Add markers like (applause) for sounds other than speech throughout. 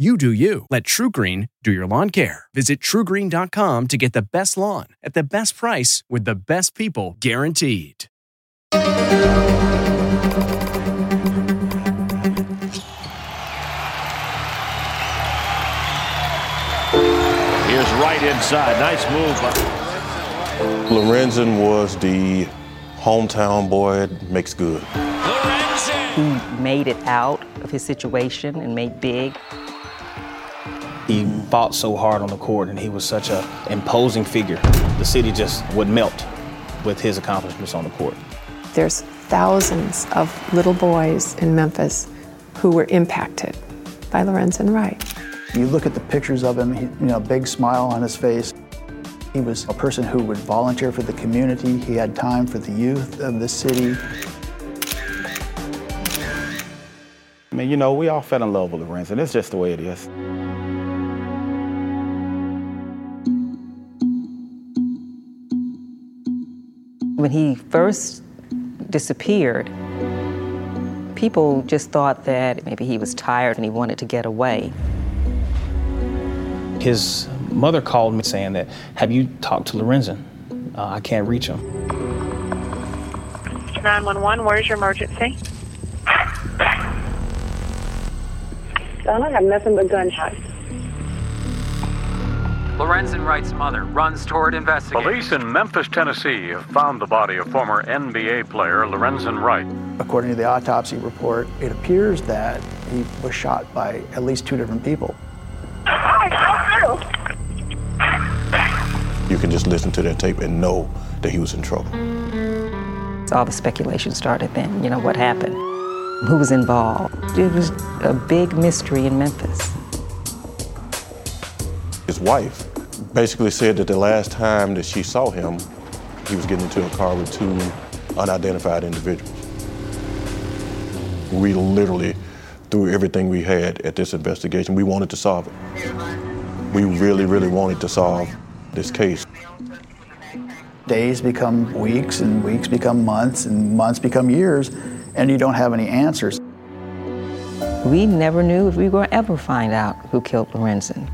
You do you. Let TruGreen do your lawn care. Visit trugreen.com to get the best lawn at the best price with the best people guaranteed. Here's right inside. Nice move. Lorenzen was the hometown boy, that makes good. Lorenzen. He made it out of his situation and made big. He fought so hard on the court and he was such an imposing figure. The city just would melt with his accomplishments on the court. There's thousands of little boys in Memphis who were impacted by Lorenzen Wright. You look at the pictures of him, he, you know, big smile on his face. He was a person who would volunteer for the community. He had time for the youth of the city. I mean, you know, we all fell in love with Lorenzen. It's just the way it is. When he first disappeared, people just thought that maybe he was tired and he wanted to get away. His mother called me saying that, have you talked to Lorenzen? Uh, I can't reach him. 911, where's your emergency? Son, I have nothing but gunshots. Lorenzen Wright's mother runs toward investigating. Police in Memphis, Tennessee have found the body of former NBA player Lorenzen Wright. According to the autopsy report, it appears that he was shot by at least two different people. You can just listen to that tape and know that he was in trouble. All the speculation started then. You know, what happened? Who was involved? It was a big mystery in Memphis. His wife basically said that the last time that she saw him, he was getting into a car with two unidentified individuals. We literally threw everything we had at this investigation. We wanted to solve it. We really, really wanted to solve this case. Days become weeks, and weeks become months, and months become years, and you don't have any answers. We never knew if we were ever find out who killed Lorenzen.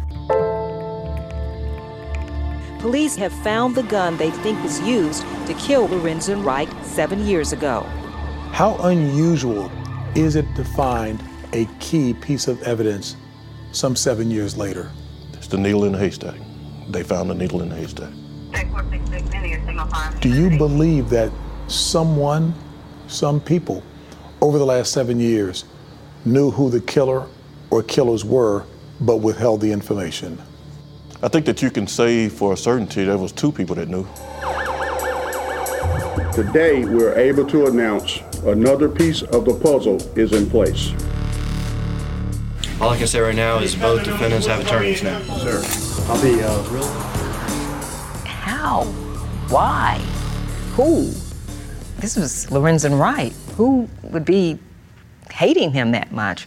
Police have found the gun they think was used to kill Lorenzen Wright seven years ago. How unusual is it to find a key piece of evidence some seven years later? It's the needle in the haystack. They found the needle in the haystack. Do you believe that someone, some people, over the last seven years knew who the killer or killers were, but withheld the information? I think that you can say for a certainty there was two people that knew. Today, we're able to announce another piece of the puzzle is in place. All I can say right now is both defendants have attorneys now. Sir, I'll be uh, real. How? Why? Who? This was Lorenzen Wright. Who would be hating him that much?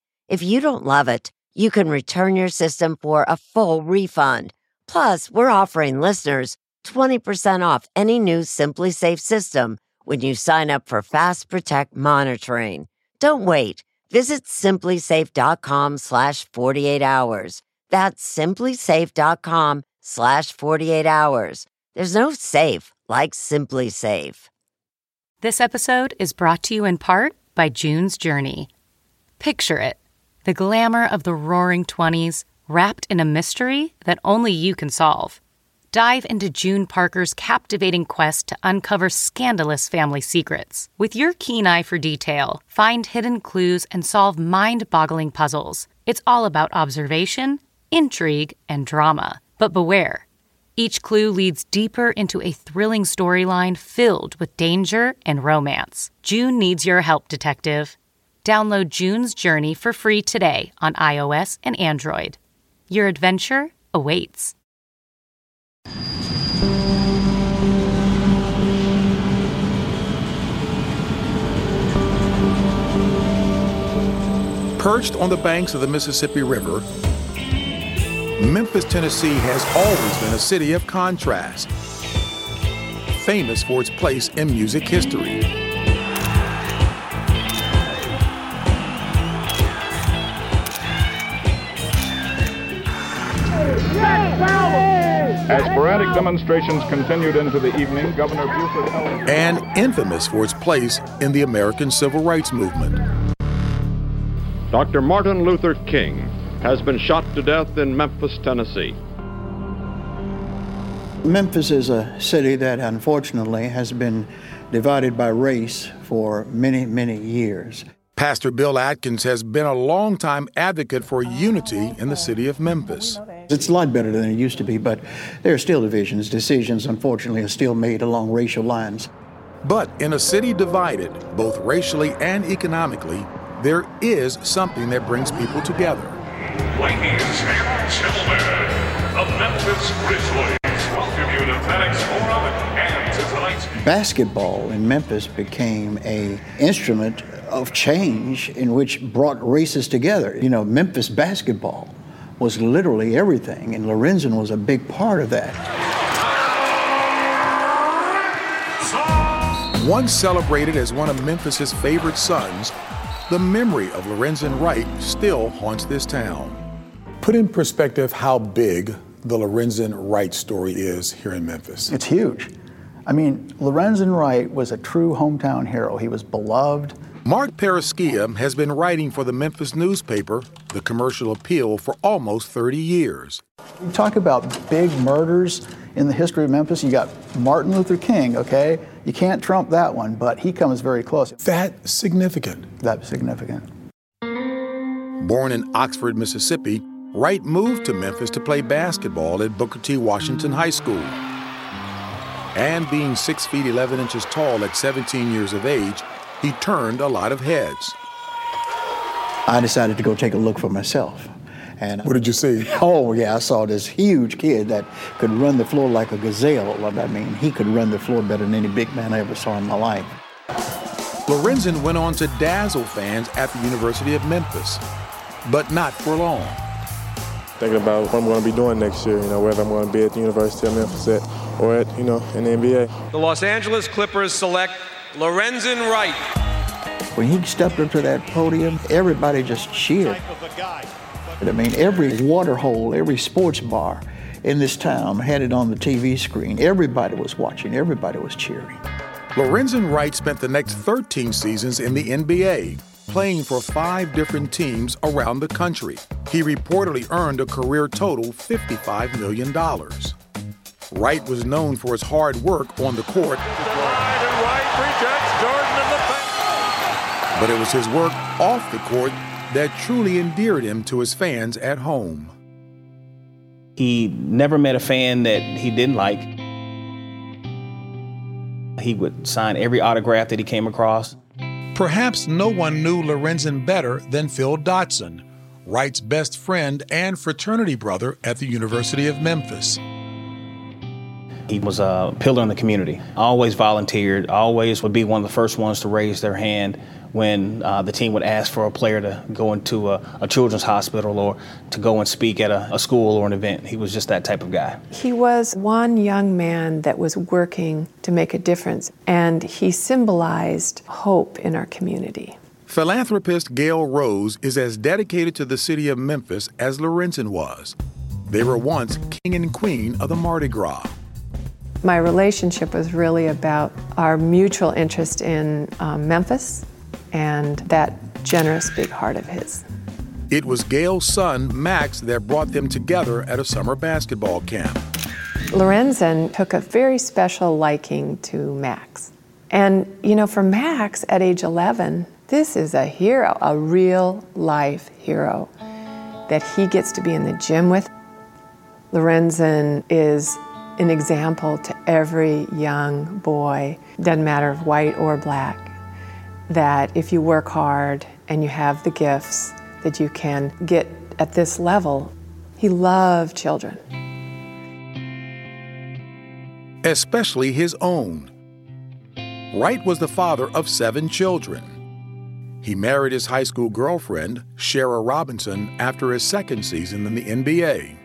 If you don't love it, you can return your system for a full refund. Plus, we're offering listeners 20% off any new SimpliSafe system when you sign up for Fast Protect monitoring. Don't wait. Visit simplisafe.com slash 48 hours. That's simplisafe.com slash 48 hours. There's no safe like SimpliSafe. This episode is brought to you in part by June's Journey. Picture it the glamour of the roaring 20s wrapped in a mystery that only you can solve. Dive into June Parker's captivating quest to uncover scandalous family secrets. With your keen eye for detail, find hidden clues and solve mind boggling puzzles. It's all about observation, intrigue, and drama. But beware. Each clue leads deeper into a thrilling storyline filled with danger and romance. June needs your help, detective. Download June's Journey for free today on iOS and Android. Your adventure awaits. Perched on the banks of the Mississippi River, Memphis, Tennessee has always been a city of contrast, famous for its place in music history. As sporadic demonstrations continued into the evening, Governor Buford held. and infamous for its place in the American Civil Rights Movement. Dr. Martin Luther King has been shot to death in Memphis, Tennessee. Memphis is a city that unfortunately has been divided by race for many, many years. Pastor Bill Atkins has been a longtime advocate for unity in the city of Memphis. It's a lot better than it used to be, but there are still divisions. Decisions, unfortunately, are still made along racial lines. But in a city divided, both racially and economically, there is something that brings people together. Ladies and gentlemen, the Memphis Grizzlies Basketball in Memphis became a instrument of change in which brought races together. You know, Memphis basketball was literally everything, and Lorenzen was a big part of that. Once celebrated as one of Memphis's favorite sons, the memory of Lorenzen Wright still haunts this town. Put in perspective how big the Lorenzen Wright story is here in Memphis. It's huge. I mean, Lorenzen Wright was a true hometown hero. He was beloved. Mark Perrusquia has been writing for the Memphis newspaper, The Commercial Appeal, for almost 30 years. You talk about big murders in the history of Memphis. You got Martin Luther King, okay? You can't trump that one, but he comes very close. That significant. That significant. Born in Oxford, Mississippi, Wright moved to Memphis to play basketball at Booker T. Washington High School. And being 6 feet 11 inches tall at 17 years of age, he turned a lot of heads. I decided to go take a look for myself. And what did you see? (laughs) Oh yeah, I saw this huge kid that could run the floor like a gazelle. I mean, he could run the floor better than any big man I ever saw in my life. Lorenzen went on to dazzle fans at the University of Memphis, but not for long. Thinking about what I'm going to be doing next year, you know, whether I'm going to be at the University of Memphis at, or at, you know, in the NBA. The Los Angeles Clippers select Lorenzen Wright. When he stepped up to that podium, everybody just cheered. I mean, every water hole, every sports bar in this town had it on the TV screen. Everybody was watching, everybody was cheering. Lorenzen Wright spent the next 13 seasons in the NBA, playing for five different teams around the country. He reportedly earned a career total $55 million. Wright was known for his hard work on the court. But it was his work off the court that truly endeared him to his fans at home. He never met a fan that he didn't like. He would sign every autograph that he came across. Perhaps no one knew Lorenzen better than Phil Dotson, Wright's best friend and fraternity brother at the University of Memphis. He was a pillar in the community, always volunteered, always would be one of the first ones to raise their hand when uh, the team would ask for a player to go into a, a children's hospital or to go and speak at a, a, school or an event. He was just that type of guy. He was one young man that was working to make a difference, and he symbolized hope in our community. Philanthropist Gayle Rose is as dedicated to the city of Memphis as Lorenzen was. They were once king and queen of the Mardi Gras. My relationship was really about our mutual interest in um, Memphis and that generous big heart of his. It was Gayle's son, Max, that brought them together at a summer basketball camp. Lorenzen took a very special liking to Max. And, you know, for Max at age 11, this is a hero, a real life hero that he gets to be in the gym with. Lorenzen is an example to every young boy, doesn't matter if white or black, that if you work hard and you have the gifts, that you can get at this level. He loved children. Especially his own. Wright was the father of seven children. He married his high school girlfriend, Sherra Robinson, after his second season in the NBA.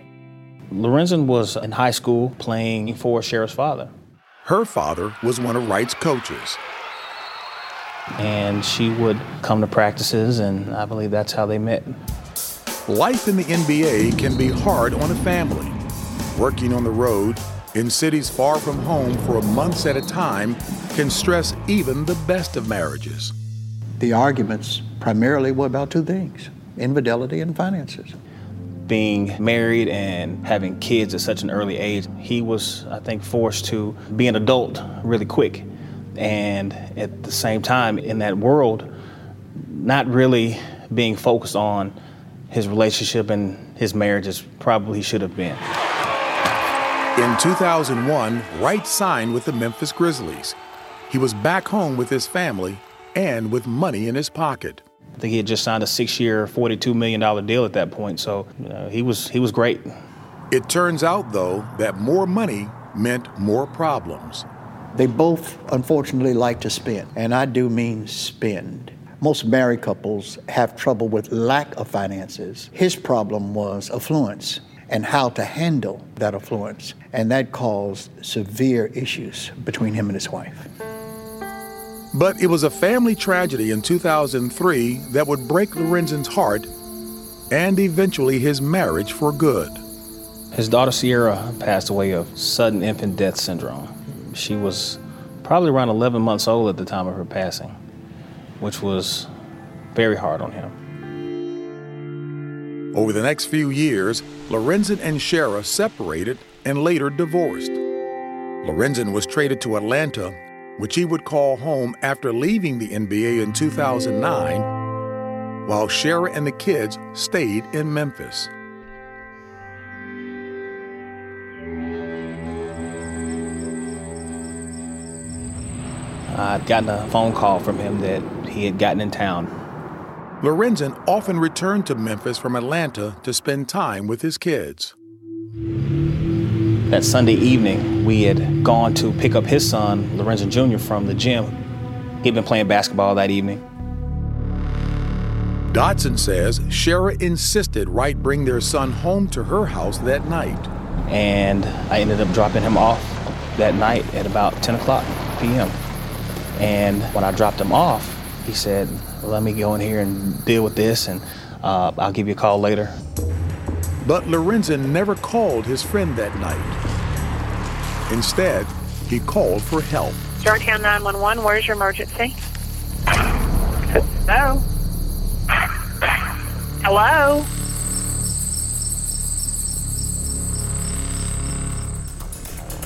Lorenzen was in high school playing for Sherra's father. Her father was one of Wright's coaches and she would come to practices, and I believe that's how they met. Life in the NBA can be hard on a family. Working on the road, in cities far from home for months at a time, can stress even the best of marriages. The arguments primarily were about two things infidelity and finances. Being married and having kids at such an early age, he was, I think, forced to be an adult really quick and at the same time in that world not really being focused on his relationship and his marriage as probably should have been. In 2001, Wright signed with the Memphis Grizzlies. He was back home with his family and with money in his pocket. I think he had just signed a six-year, $42 million deal at that point, so he was he was great. It turns out, though, that more money meant more problems. They both, unfortunately, like to spend, and I do mean spend. Most married couples have trouble with lack of finances. His problem was affluence and how to handle that affluence, and that caused severe issues between him and his wife. But it was a family tragedy in 2003 that would break Lorenzen's heart and eventually his marriage for good. His daughter Sierra passed away of sudden infant death syndrome. She was probably around 11 months old at the time of her passing, which was very hard on him. Over the next few years, Lorenzen and Sherra separated and later divorced. Lorenzen was traded to Atlanta, which he would call home after leaving the NBA in 2009, while Sherra and the kids stayed in Memphis. I'd gotten a phone call from him that he had gotten in town. Lorenzen often returned to Memphis from Atlanta to spend time with his kids. That Sunday evening, we had gone to pick up his son, Lorenzen Jr., from the gym. He'd been playing basketball that evening. Dotson says Sherra insisted Wright bring their son home to her house that night. And I ended up dropping him off that night at about 10 o'clock p.m. And when I dropped him off, he said, let me go in here and deal with this, and uh, I'll give you a call later. But Lorenzen never called his friend that night. Instead, he called for help. Germantown 911, where's your emergency? Hello? Hello?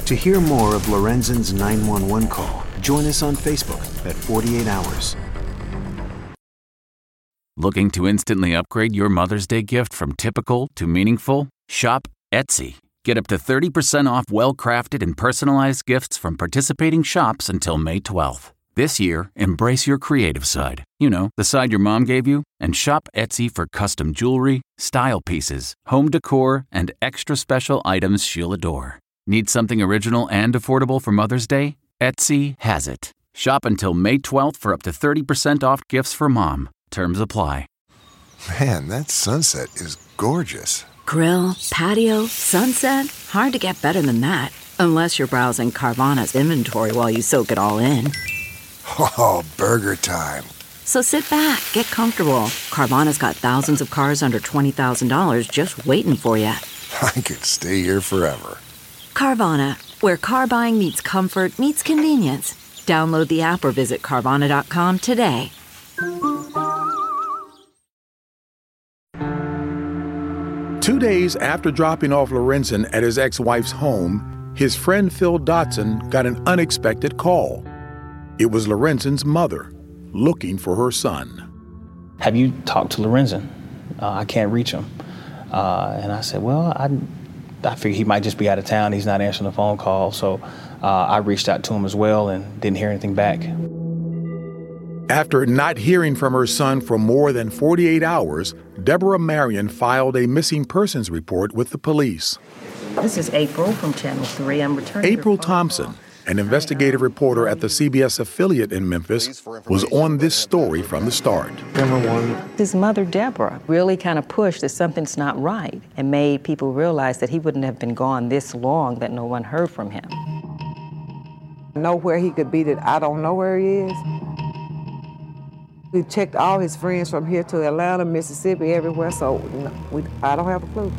To hear more of Lorenzen's 911 call, join us on Facebook at 48 Hours. Looking to instantly upgrade your Mother's Day gift from typical to meaningful? Shop Etsy. Get up to 30% off well crafted and personalized gifts from participating shops until May 12th. This year, embrace your creative side. You know, the side your mom gave you, and shop Etsy for custom jewelry, style pieces, home decor, and extra special items she'll adore. Need something original and affordable for Mother's Day? Etsy has it. Shop until May 12th for up to 30% off gifts for mom. Terms apply. Man, that sunset is gorgeous. Grill, patio, sunset. Hard to get better than that. Unless you're browsing Carvana's inventory while you soak it all in. (laughs) Oh, burger time. So sit back, get comfortable. Carvana's got thousands of cars under $20,000 just waiting for you. (laughs) I could stay here forever. Carvana, where car buying meets comfort, meets convenience. Download the app or visit Carvana.com today. Two days after dropping off Lorenzen at his ex wife's home, his friend Phil Dotson got an unexpected call. It was Lorenzen's mother looking for her son. Have you talked to Lorenzen? Uh, I can't reach him. Uh, and I said, Well, I, I figured he might just be out of town. He's not answering the phone call. So uh, I reached out to him as well and didn't hear anything back. After not hearing from her son for more than 48 hours, Deborah Marion filed a missing persons report with the police. This is April from Channel 3. I'm returning. April Thompson, an investigative reporter at the CBS affiliate in Memphis, was on this story from the start. His mother, Deborah, really kind of pushed that something's not right and made people realize that he wouldn't have been gone this long that no one heard from him. Know where he could be that I don't know where he is. We checked all his friends from here to Atlanta, Mississippi, everywhere, so we, I don't have a clue.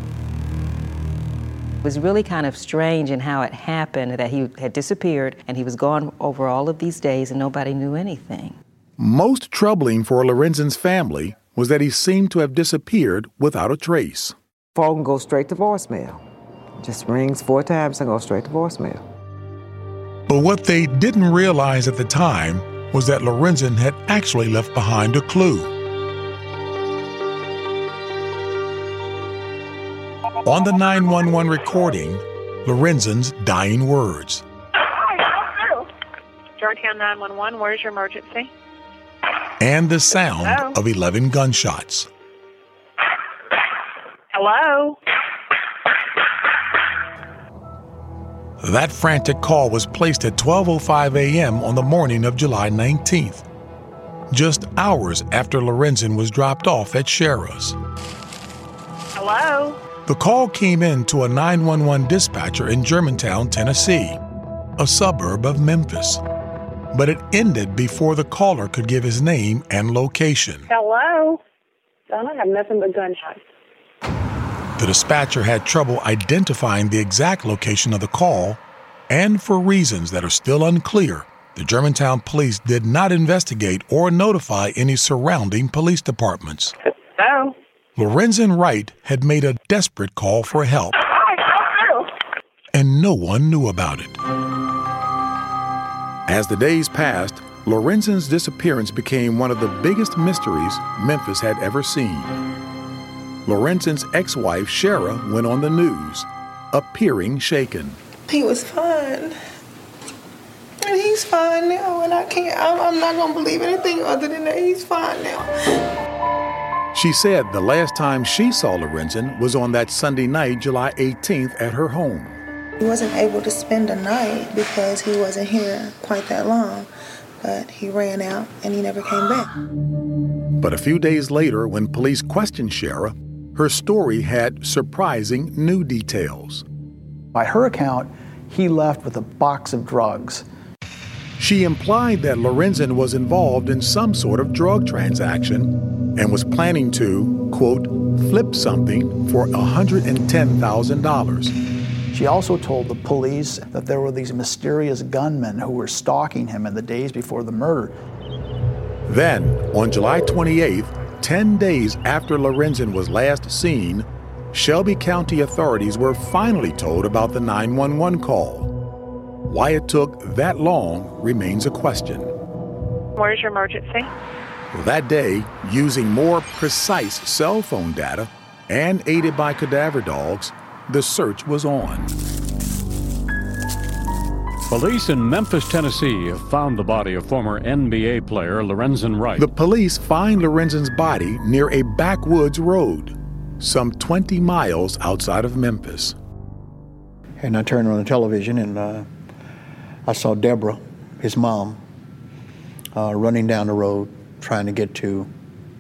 It was really kind of strange in how it happened that he had disappeared and he was gone over all of these days and nobody knew anything. Most troubling for Lorenzen's family was that he seemed to have disappeared without a trace. Phone goes straight to voicemail. Just rings four times and goes straight to voicemail. But what they didn't realize at the time was that Lorenzen had actually left behind a clue. On the 911 recording, Lorenzen's dying words. Germantown 911, where's your emergency? And the sound Hello? of 11 gunshots. Hello? That frantic call was placed at 12:05 a.m. on the morning of July 19th, just hours after Lorenzen was dropped off at Sherra's. Hello? The call came in to a 911 dispatcher in Germantown, Tennessee, a suburb of Memphis. But it ended before the caller could give his name and location. Hello? I have nothing but gunshots. The dispatcher had trouble identifying the exact location of the call, and for reasons that are still unclear, the Germantown police did not investigate or notify any surrounding police departments. Hello? Lorenzen Wright had made a desperate call for help, and no one knew about it. As the days passed, Lorenzen's disappearance became one of the biggest mysteries Memphis had ever seen. Lorenzen's ex wife, Sherra, went on the news, appearing shaken. He was fine. And he's fine now, and I can't, I'm, I'm not gonna believe anything other than that he's fine now. She said the last time she saw Lorenzen was on that Sunday night, July 18th, at her home. He wasn't able to spend a night because he wasn't here quite that long, but he ran out and he never came back. But a few days later, when police questioned Sherra, her story had surprising new details. By her account, he left with a box of drugs. She implied that Lorenzen was involved in some sort of drug transaction and was planning to, quote, flip something for $110,000. She also told the police that there were these mysterious gunmen who were stalking him in the days before the murder. Then, on July 28th, 10 days after Lorenzen was last seen, Shelby County authorities were finally told about the 911 call. Why it took that long remains a question. Where's your emergency? That day, using more precise cell phone data and aided by cadaver dogs, the search was on. Police in Memphis, Tennessee have found the body of former NBA player Lorenzen Wright. The police find Lorenzen's body near a backwoods road, some 20 miles outside of Memphis. And I turned on the television and uh, I saw Deborah, his mom, uh, running down the road trying to get to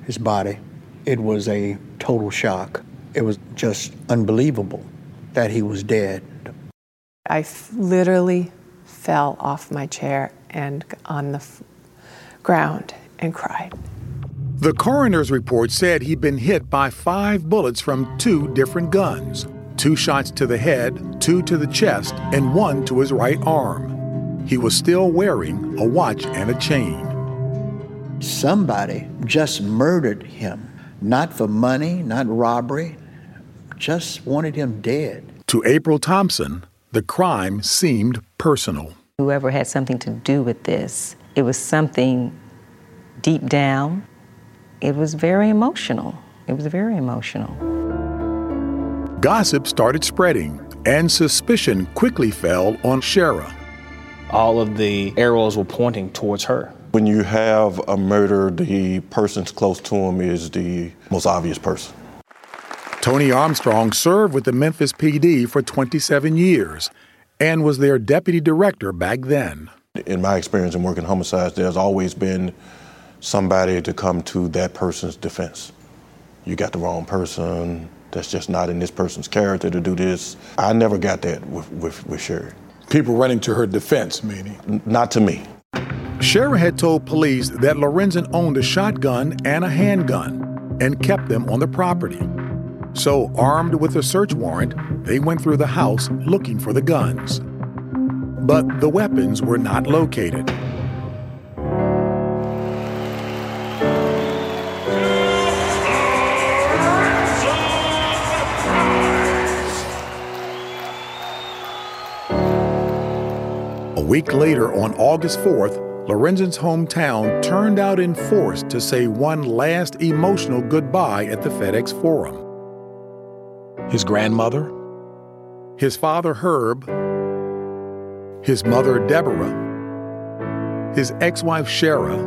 his body. It was a total shock. It was just unbelievable that he was dead. I f- literally fell off my chair and on the f- ground and cried. The coroner's report said he'd been hit by five bullets from two different guns two shots to the head, two to the chest, and one to his right arm. He was still wearing a watch and a chain. Somebody just murdered him. Not for money, not robbery, just wanted him dead. To April Thompson, the crime seemed personal. Whoever had something to do with this, it was something deep down. It was very emotional. It was very emotional. Gossip started spreading, and suspicion quickly fell on Sherra. All of the arrows were pointing towards her. When you have a murder, the person's close to him is the most obvious person. Tony Armstrong served with the Memphis PD for 27 years and was their deputy director back then. In my experience in working homicides, there's always been somebody to come to that person's defense. You got the wrong person. That's just not in this person's character to do this. I never got that with, with, with Sherry. People running to her defense, meaning? N- not to me. Sherra had told police that Lorenzen owned a shotgun and a handgun and kept them on the property. So, armed with a search warrant, they went through the house looking for the guns. But the weapons were not located. A week later, on August 4th, Lorenzen's hometown turned out in force to say one last emotional goodbye at the FedEx Forum. His grandmother, his father Herb, his mother Deborah, his ex wife Sherra,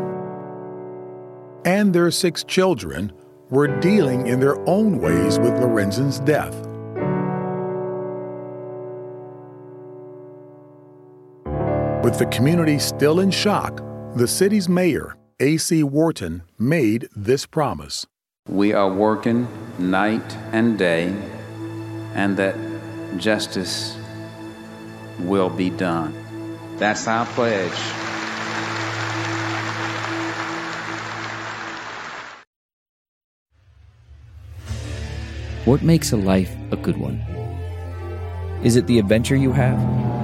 and their six children were dealing in their own ways with Lorenzen's death. With the community still in shock, the city's mayor, A.C. Wharton, made this promise. We are working night and day, and that justice will be done. That's our pledge. What makes a life a good one? Is it the adventure you have?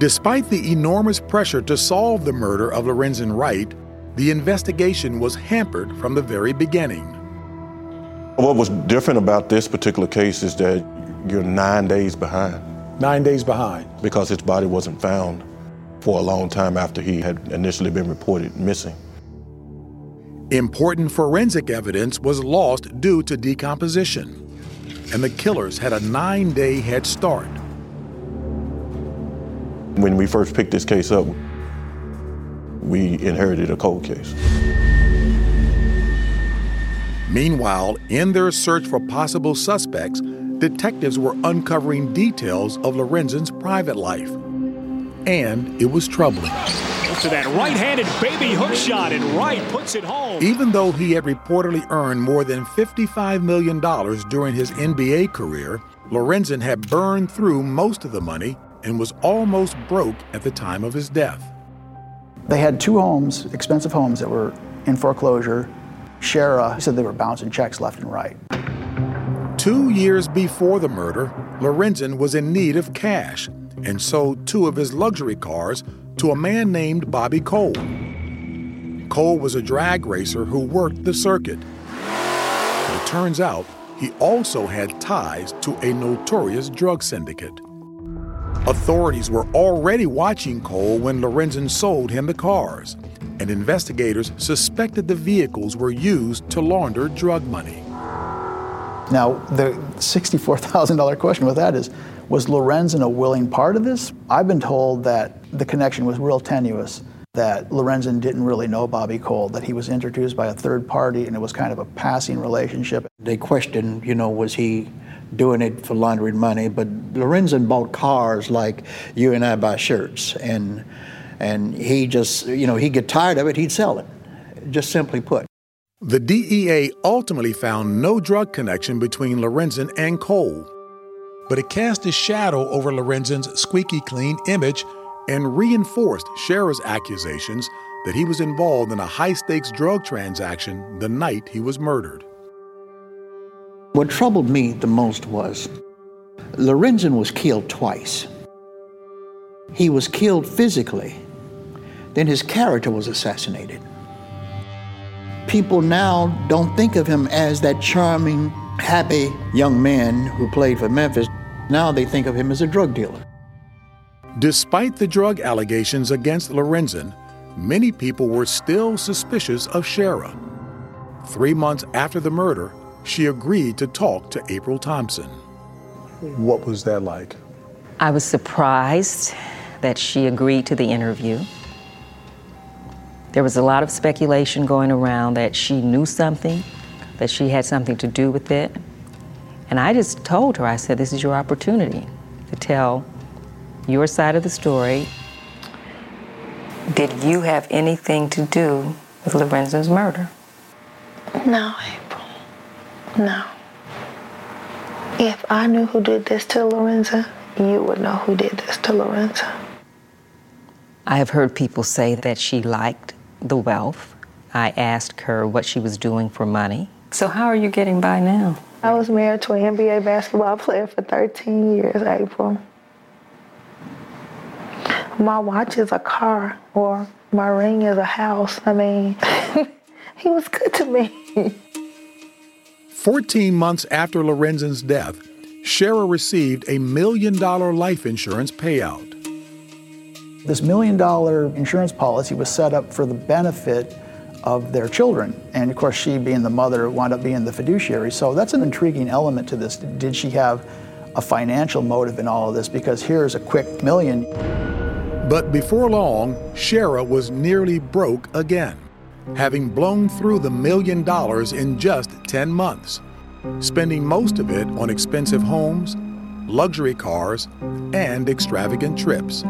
Despite the enormous pressure to solve the murder of Lorenzen Wright, the investigation was hampered from the very beginning. What was different about this particular case is that you're nine days behind. Nine days behind? Because his body wasn't found for a long time after he had initially been reported missing. Important forensic evidence was lost due to decomposition, and the killers had a nine day head start. When we first picked this case up, we inherited a cold case. Meanwhile, in their search for possible suspects, detectives were uncovering details of Lorenzen's private life. And it was troubling. To that right-handed baby hook shot, and Wright puts it home. Even though he had reportedly earned more than $55 million during his NBA career, Lorenzen had burned through most of the money and was almost broke at the time of his death. They had two homes, expensive homes, that were in foreclosure. Sherra said they were bouncing checks left and right. Two years before the murder, Lorenzen was in need of cash and sold two of his luxury cars to a man named Bobby Cole. Cole was a drag racer who worked the circuit. But it turns out he also had ties to a notorious drug syndicate. Authorities were already watching Cole when Lorenzen sold him the cars, and investigators suspected the vehicles were used to launder drug money. Now, the $64,000 question with that is was Lorenzen a willing part of this? I've been told that the connection was real tenuous, that Lorenzen didn't really know Bobby Cole, that he was introduced by a third party and it was kind of a passing relationship. They questioned, you know, was he doing it for laundering money? But Lorenzen bought cars like you and I buy shirts, and and he just, you know, he'd get tired of it, he'd sell it. Just simply put. The DEA ultimately found no drug connection between Lorenzen and Cole, but it cast a shadow over Lorenzen's squeaky clean image and reinforced Sherra's accusations that he was involved in a high stakes drug transaction the night he was murdered. What troubled me the most was Lorenzen was killed twice. He was killed physically, then his character was assassinated. People now don't think of him as that charming, happy young man who played for Memphis. Now they think of him as a drug dealer. Despite the drug allegations against Lorenzen, many people were still suspicious of Sherra. Three months after the murder, she agreed to talk to April Thompson. What was that like? I was surprised that she agreed to the interview. There was a lot of speculation going around that she knew something, that she had something to do with it. And I just told her, I said, this is your opportunity to tell your side of the story. Did you have anything to do with Lorenzo's murder? No, April. No. If I knew who did this to Lorenza, you would know who did this to Lorenza. I have heard people say that she liked the wealth. I asked her what she was doing for money. So, how are you getting by now? I was married to an NBA basketball (laughs) player for 13 years, April. My watch is a car, or my ring is a house. I mean, (laughs) he was good to me. (laughs) 14 months after Lorenzen's death, Sherra received a million dollar life insurance payout. This million dollar insurance policy was set up for the benefit of their children. And of course, she, being the mother, wound up being the fiduciary. So that's an intriguing element to this. Did she have a financial motive in all of this? Because here's a quick million. But before long, Sherra was nearly broke again, having blown through the million dollars in just 10 months, spending most of it on expensive homes, luxury cars, and extravagant trips.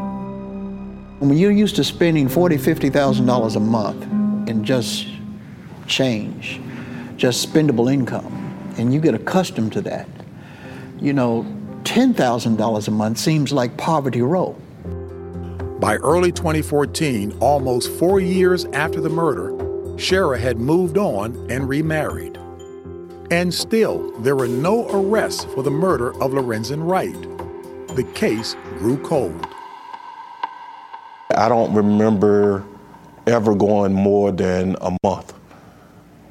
When you're used to spending forty, fifty thousand dollars a month in just change, just spendable income, and you get accustomed to that, you know, ten thousand dollars a month seems like poverty row. By early 2014, almost four years after the murder, Sherra had moved on and remarried. And still, there were no arrests for the murder of Lorenzen Wright. The case grew cold. I don't remember ever going more than a month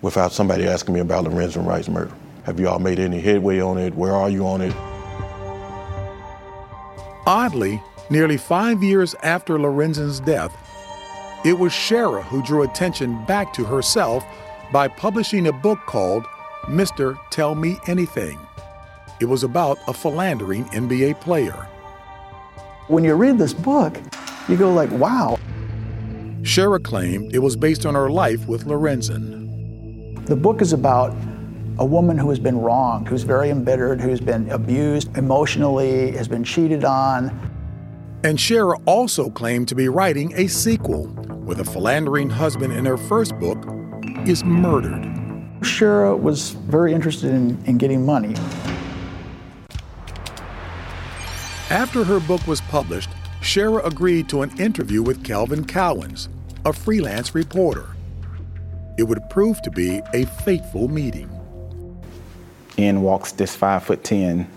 without somebody asking me about Lorenzen Wright's murder. Have you all made any headway on it? Where are you on it? Oddly, nearly five years after Lorenzen's death, it was Sherra who drew attention back to herself by publishing a book called Mr. Tell Me Anything. It was about a philandering NBA player. When you read this book, you go like, wow. Sherra claimed it was based on her life with Lorenzen. The book is about a woman who has been wronged, who's very embittered, who's been abused emotionally, has been cheated on. And Sherra also claimed to be writing a sequel, where a philandering husband in her first book is murdered. Sherra was very interested in, in getting money. After her book was published, Sherra agreed to an interview with Kelvin Cowans, a freelance reporter. It would prove to be a fateful meeting. In walks this five foot ten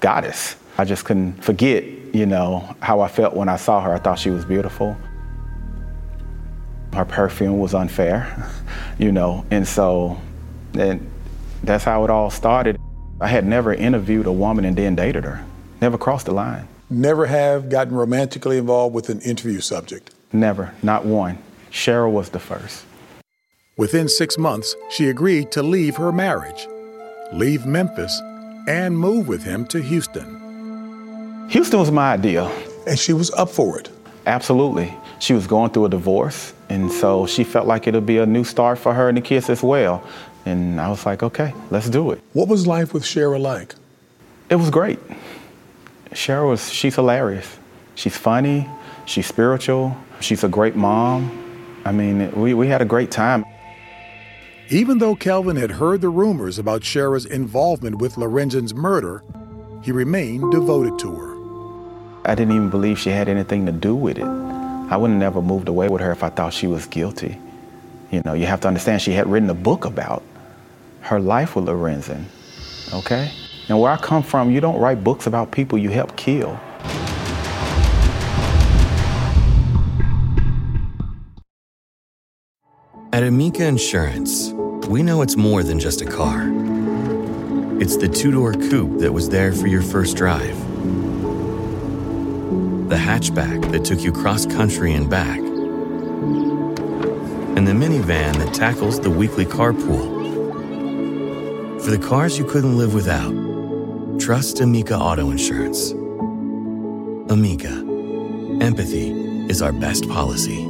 goddess. I just couldn't forget, you know, how I felt when I saw her. I thought she was beautiful. Her perfume was unfair, (laughs) you know, and so and that's how it all started. I had never interviewed a woman and then dated her. Never crossed the line. Never have gotten romantically involved with an interview subject. Never, not one. Sherra was the first. Within six months, she agreed to leave her marriage, leave Memphis, and move with him to Houston. Houston was my idea. And she was up for it. Absolutely. She was going through a divorce, and so she felt like it'll be a new start for her and the kids as well. And I was like, okay, let's do it. What was life with Sherra like? It was great. Sherra was, she's hilarious. She's funny, she's spiritual, she's a great mom. I mean, we, we had a great time. Even though Kelvin had heard the rumors about Sherra's involvement with Lorenzen's murder, he remained devoted to her. I didn't even believe she had anything to do with it. I would have never moved away with her if I thought she was guilty. You know, you have to understand she had written a book about her life with Lorenzen, okay? And where I come from, you don't write books about people you help kill. At Amica Insurance, we know it's more than just a car. It's the two door coupe that was there for your first drive, the hatchback that took you cross country and back, and the minivan that tackles the weekly carpool. For the cars you couldn't live without, trust Amica Auto Insurance. Amica, empathy is our best policy.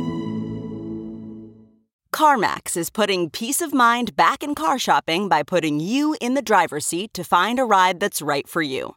CarMax is putting peace of mind back in car shopping by putting you in the driver's seat to find a ride that's right for you.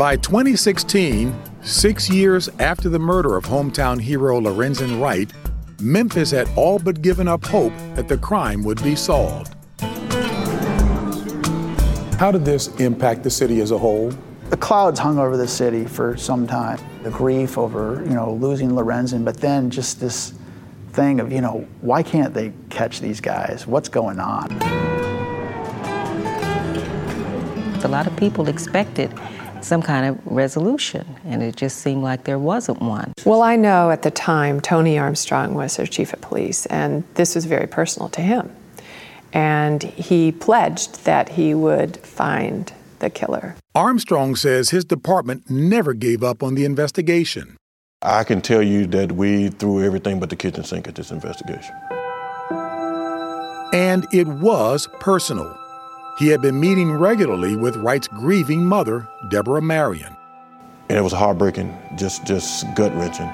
By 2016, six years after the murder of hometown hero Lorenzen Wright, Memphis had all but given up hope that the crime would be solved. How did this impact the city as a whole? The clouds hung over the city for some time. The grief over, you know, losing Lorenzen, but then just this thing of, you know, why can't they catch these guys? What's going on? A lot of people expected some kind of resolution, and it just seemed like there wasn't one. Well, I know at the time Toney Armstrong was their chief of police, and this was very personal to him. And he pledged that he would find the killer. Armstrong says his department never gave up on the investigation. I can tell you that we threw everything but the kitchen sink at this investigation. And it was personal. He had been meeting regularly with Wright's grieving mother, Deborah Marion. And it was heartbreaking, just just gut wrenching,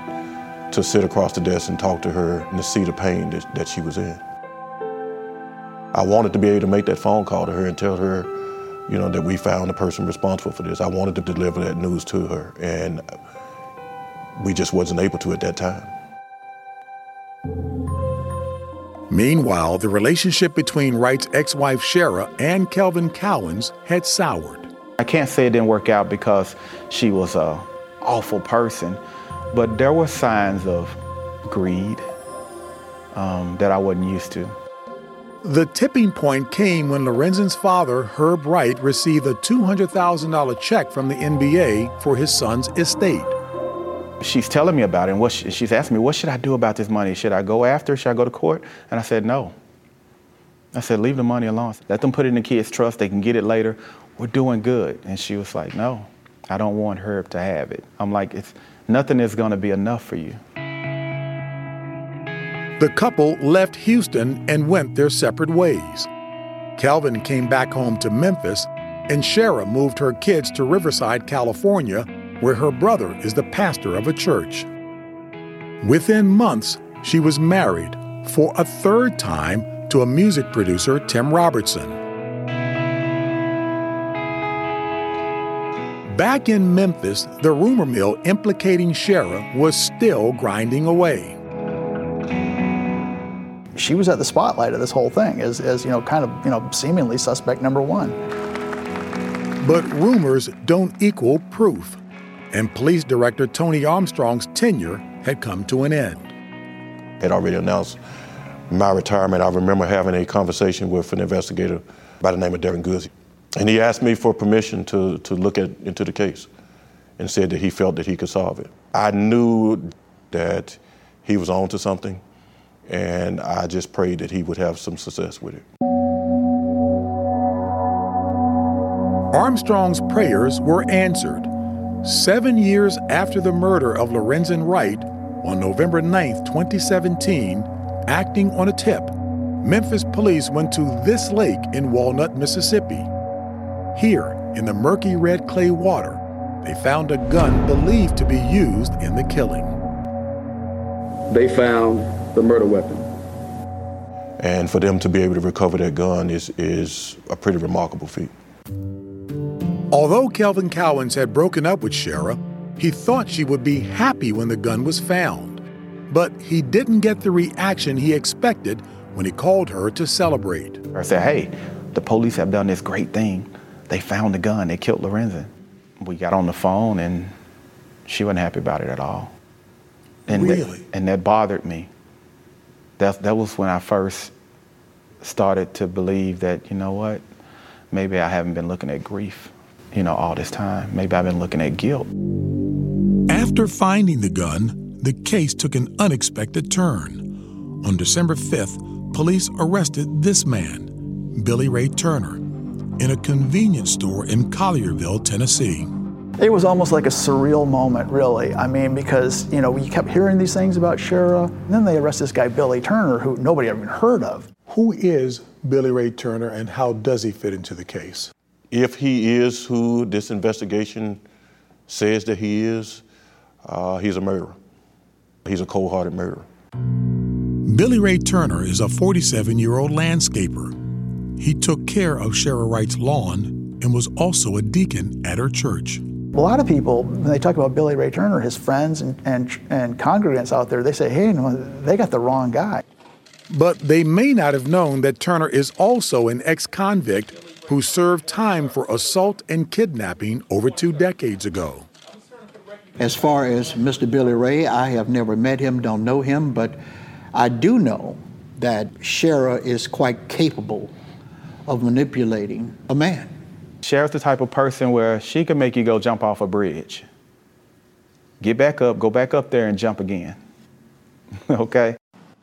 to sit across the desk and talk to her and to see the pain that, that she was in. I wanted to be able to make that phone call to her and tell her you know, that we found the person responsible for this. I wanted to deliver that news to her, and we just wasn't able to at that time. Meanwhile, the relationship between Wright's ex-wife Sherra and Kelvin Cowans had soured. I can't say it didn't work out because she was a awful person, but there were signs of greed um, that I wasn't used to. The tipping point came when Lorenzen's father, Herb Wright, received a $200,000 check from the NBA for his son's estate. She's telling me about it, and she, she's asking me, what should I do about this money? Should I go after? Should I go to court? And I said, no. I said, leave the money alone. Let them put it in the kids' trust. They can get it later. We're doing good. And she was like, no, I don't want Herb to have it. I'm like, it's, nothing is going to be enough for you. The couple left Houston and went their separate ways. Kelvin came back home to Memphis, and Sherra moved her kids to Riverside, California, where her brother is the pastor of a church. Within months, she was married for a third time to a music producer, Tim Robertson. Back in Memphis, the rumor mill implicating Sherra was still grinding away. She was at the spotlight of this whole thing as, as you know, kind of, you know, seemingly suspect number one. But rumors don't equal proof and Police Director Toney Armstrong's tenure had come to an end. Had already announced my retirement. I remember having a conversation with an investigator by the name of Darren Guzzi. And he asked me for permission to, to look at, into the case and said that he felt that he could solve it. I knew that he was on to something, and I just prayed that he would have some success with it. Armstrong's prayers were answered Seven years after the murder of Lorenzen Wright, on November 9, 2017, acting on a tip, Memphis police went to this lake in Walnut, Mississippi. Here, in the murky red clay water, they found a gun believed to be used in the killing. They found the murder weapon. And for them to be able to recover that gun is, is a pretty remarkable feat. Although Kelvin Cowans had broken up with Sherra, he thought she would be happy when the gun was found. But he didn't get the reaction he expected when he called her to celebrate. I said, hey, the police have done this great thing. They found the gun, they killed Lorenzen. We got on the phone and she wasn't happy about it at all. And really? That, and that bothered me. That, that was when I first started to believe that, you know what, maybe I haven't been looking at grief you know, all this time. Maybe I've been looking at guilt. After finding the gun, the case took an unexpected turn. On December 5th, police arrested this man, Billy Ray Turner, in a convenience store in Collierville, Tennessee. It was almost like a surreal moment, really. I mean, because, you know, we kept hearing these things about Sherra, and then they arrest this guy, Billy Turner, who nobody ever even heard of. Who is Billy Ray Turner and how does he fit into the case? If he is who this investigation says that he is, uh, he's a murderer. He's a cold hearted murderer. Billy Ray Turner is a 47 year old landscaper. He took care of Sherra Wright's lawn and was also a deacon at her church. A lot of people, when they talk about Billy Ray Turner, his friends and, and, and congregants out there, they say, hey, no, they got the wrong guy. But they may not have known that Turner is also an ex convict who served time for assault and kidnapping over two decades ago. As far as Mr. Billy Ray, I have never met him, don't know him, but I do know that Sherra is quite capable of manipulating a man. Sherra's the type of person where she can make you go jump off a bridge. Get back up, go back up there and jump again. (laughs) okay?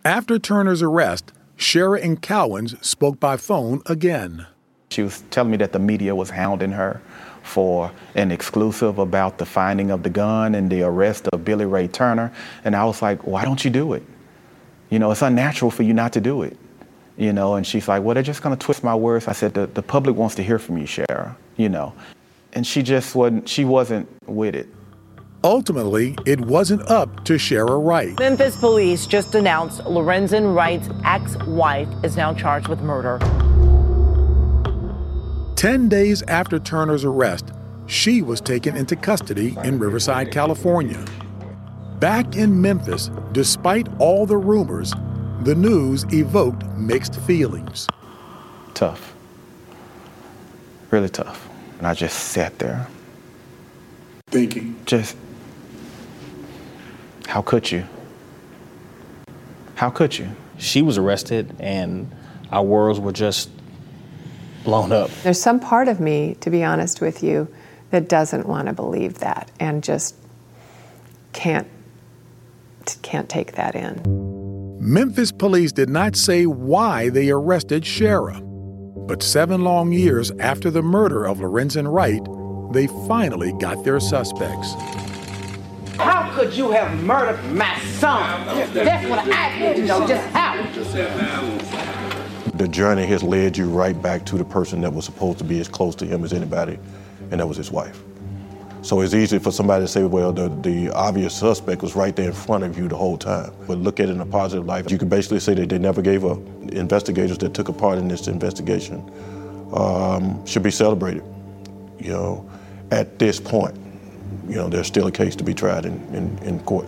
After Turner's arrest, Sherra and Cowans spoke by phone again. She was telling me that the media was hounding her for an exclusive about the finding of the gun and the arrest of Billy Ray Turner. And I was like, why don't you do it? You know, it's unnatural for you not to do it. You know, and she's like, well, they're just going to twist my words. I said, the, the public wants to hear from you, Sherra, you know. And she just wasn't, she wasn't with it. Ultimately, it wasn't up to Sherra Wright. Memphis police just announced Lorenzen Wright's ex-wife is now charged with murder. Ten days after Turner's arrest, she was taken into custody in Riverside, California. Back in Memphis, despite all the rumors, the news evoked mixed feelings. Tough. Really tough. And I just sat there. Thinking. Just, how could you? How could you? She was arrested, and our worlds were just blown up. There's some part of me, to be honest with you, that doesn't want to believe that and just can't can't take that in. Memphis police did not say why they arrested Sherra, but seven long years after the murder of Lorenzen Wright, they finally got their suspects. How could you have murdered my son? That's what I need to know, just how. The journey has led you right back to the person that was supposed to be as close to him as anybody, and that was his wife. So it's easy for somebody to say, well, the, the obvious suspect was right there in front of you the whole time. But look at it in a positive light. You could basically say that they never gave up. Investigators that took a part in this investigation um, should be celebrated. You know, at this point, you know, there's still a case to be tried in, in, in court.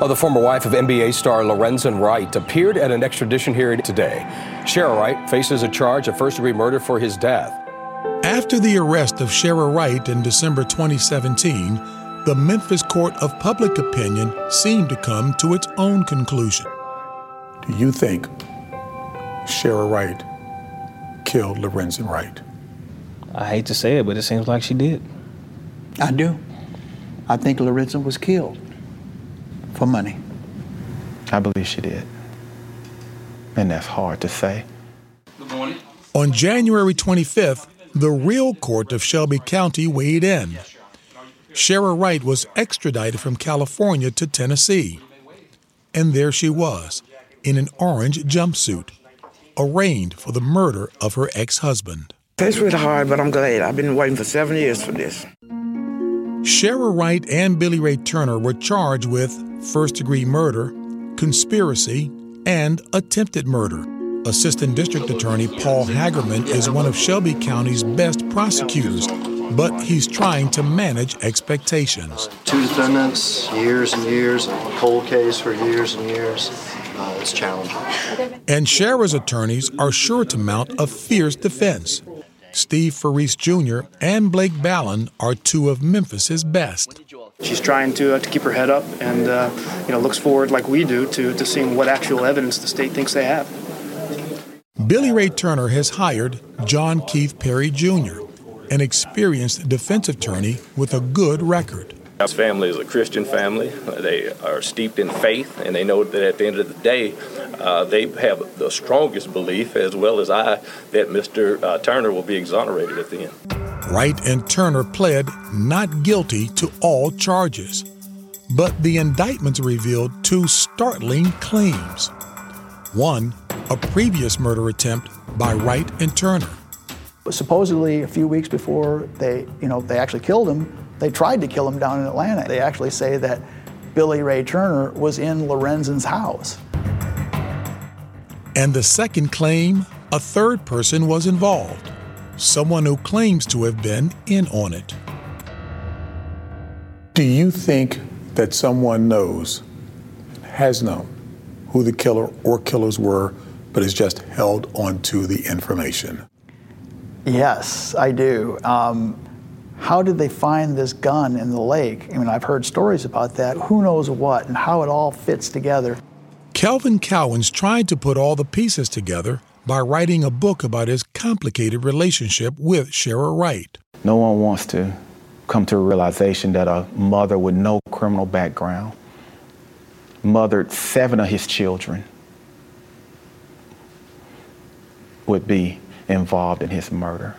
Well, the former wife of NBA star Lorenzen Wright appeared at an extradition hearing today. Sherra Wright faces a charge of first degree murder for his death. After the arrest of Sherra Wright in December 2017, the Memphis Court of Public Opinion seemed to come to its own conclusion. Do you think Sherra Wright killed Lorenzen Wright? I hate to say it, but it seems like she did. I do. I think Lorenzen was killed for money. I believe she did. And that's hard to say. Good morning. On January 25th, the real court of Shelby County weighed in. Sherra Wright was extradited from California to Tennessee. And there she was, in an orange jumpsuit, arraigned for the murder of her ex husband. It's really hard, but I'm glad. I've been waiting for seven years for this. Sherra Wright and Billy Ray Turner were charged with first degree murder, conspiracy, and attempted murder. Assistant District Attorney Paul Hagerman is one of Shelby County's best prosecutors, but he's trying to manage expectations. Two defendants, years and years, a cold case for years and years. Uh, it's challenging. And Sherra's attorneys are sure to mount a fierce defense. Steve Farese Jr. and Blake Ballin are two of Memphis's best. She's trying to, uh, to keep her head up and uh, you know looks forward, like we do, to, to seeing what actual evidence the state thinks they have. Billy Ray Turner has hired John Keith Perry Jr., an experienced defense attorney with a good record. Our family is a Christian family. They are steeped in faith, and they know that at the end of the day, uh, they have the strongest belief, as well as I, that Mr. Uh, Turner will be exonerated at the end. Wright and Turner pled not guilty to all charges. But the indictments revealed two startling claims. One, a previous murder attempt by Wright and Turner. But supposedly, a few weeks before they, you know, they actually killed him, they tried to kill him down in Atlanta. They actually say that Billy Ray Turner was in Lorenzen's house. And the second claim, a third person was involved someone who claims to have been in on it. Do you think that someone knows, has known, who the killer or killers were, but has just held onto the information? Yes, I do. Um, how did they find this gun in the lake? I mean, I've heard stories about that. Who knows what and how it all fits together. Kelvin Cowans tried to put all the pieces together by writing a book about his complicated relationship with Sherra Wright. No one wants to come to a realization that a mother with no criminal background mothered seven of his children would be involved in his murder.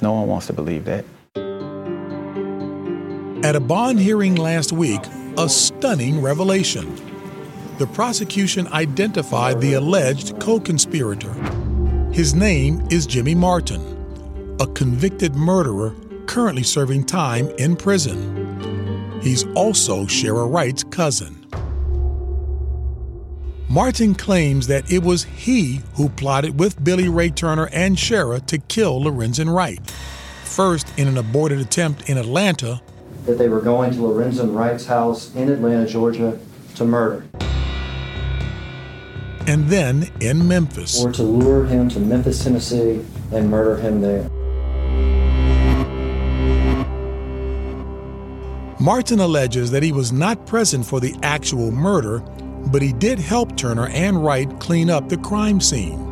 No one wants to believe that. At a bond hearing last week, a stunning revelation. The prosecution identified the alleged co conspirator. His name is Jimmy Martin, a convicted murderer currently serving time in prison. He's also Sherra Wright's cousin. Martin claims that it was he who plotted with Billy Ray Turner and Sherra to kill Lorenzen Wright. First, in an aborted attempt in Atlanta, that they were going to Lorenzen Wright's house in Atlanta, Georgia to murder. And then in Memphis. Or to lure him to Memphis, Tennessee and murder him there. Martin alleges that he was not present for the actual murder, but he did help Turner and Wright clean up the crime scene.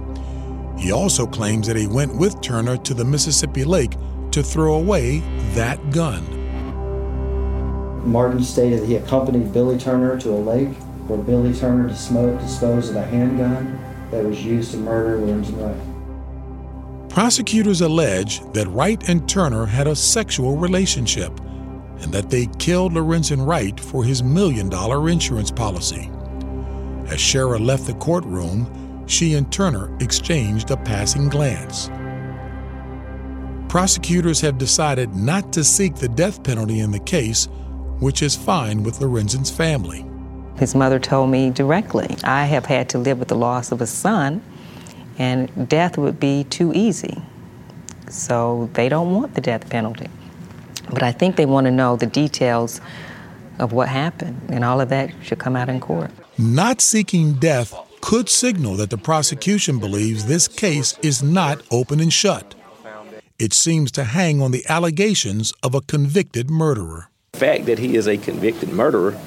He also claims that he went with Turner to the Mississippi Lake to throw away that gun. Martin stated that he accompanied Billy Turner to a lake where Billy Turner disposed of a handgun that was used to murder Lorenzen Wright. Prosecutors allege that Wright and Turner had a sexual relationship and that they killed Lorenzen Wright for his million dollar insurance policy. As Sherra left the courtroom, she and Turner exchanged a passing glance. Prosecutors have decided not to seek the death penalty in the case, which is fine with Lorenzen's family. His mother told me directly, I have had to live with the loss of a son, and death would be too easy. So they don't want the death penalty. But I think they want to know the details of what happened, and all of that should come out in court. Not seeking death could signal that the prosecution believes this case is not open and shut. It seems to hang on the allegations of a convicted murderer. The fact that he is a convicted murderer,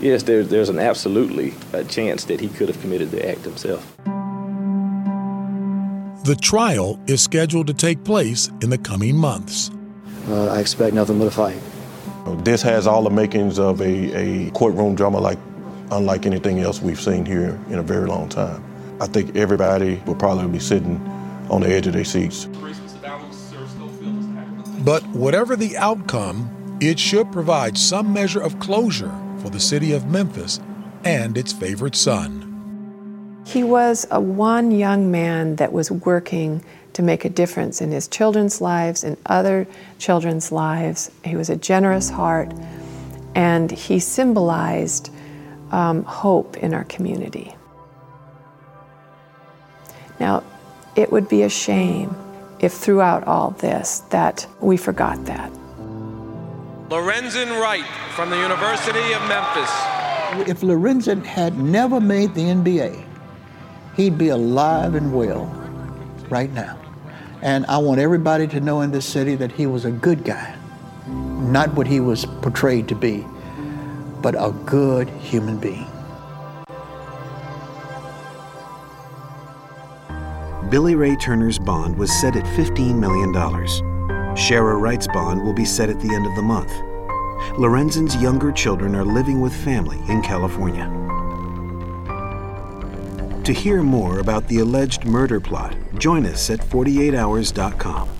yes, there, there's an absolutely a chance that he could have committed the act himself. The trial is scheduled to take place in the coming months. Uh, I expect nothing but a fight. This has all the makings of a, a courtroom drama like unlike anything else we've seen here in a very long time. I think everybody will probably be sitting on the edge of their seats. But whatever the outcome, it should provide some measure of closure for the city of Memphis and its favorite son. He was a one young man that was working to make a difference in his children's lives and other children's lives. He was a generous heart, and he symbolized um, hope in our community. Now, it would be a shame if throughout all this that we forgot that. Lorenzen Wright from the University of Memphis. If Lorenzen had never made the NBA, he'd be alive and well right now. And I want everybody to know in this city that he was a good guy, not what he was portrayed to be, but a good human being. Billy Ray Turner's bond was set at $15 million. Sherra Wright's bond will be set at the end of the month. Lorenzen's younger children are living with family in California. To hear more about the alleged murder plot, join us at 48hours.com.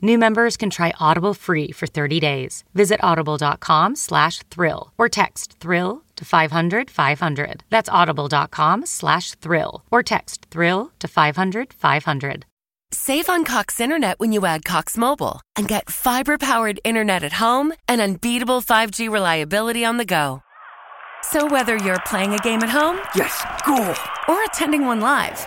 New members can try Audible free for 30 days. Visit audible.com slash thrill or text thrill to 500 500. That's audible.com slash thrill or text thrill to 500 500. Save on Cox Internet when you add Cox Mobile and get fiber powered internet at home and unbeatable 5G reliability on the go. So whether you're playing a game at home, yes, cool, or attending one live,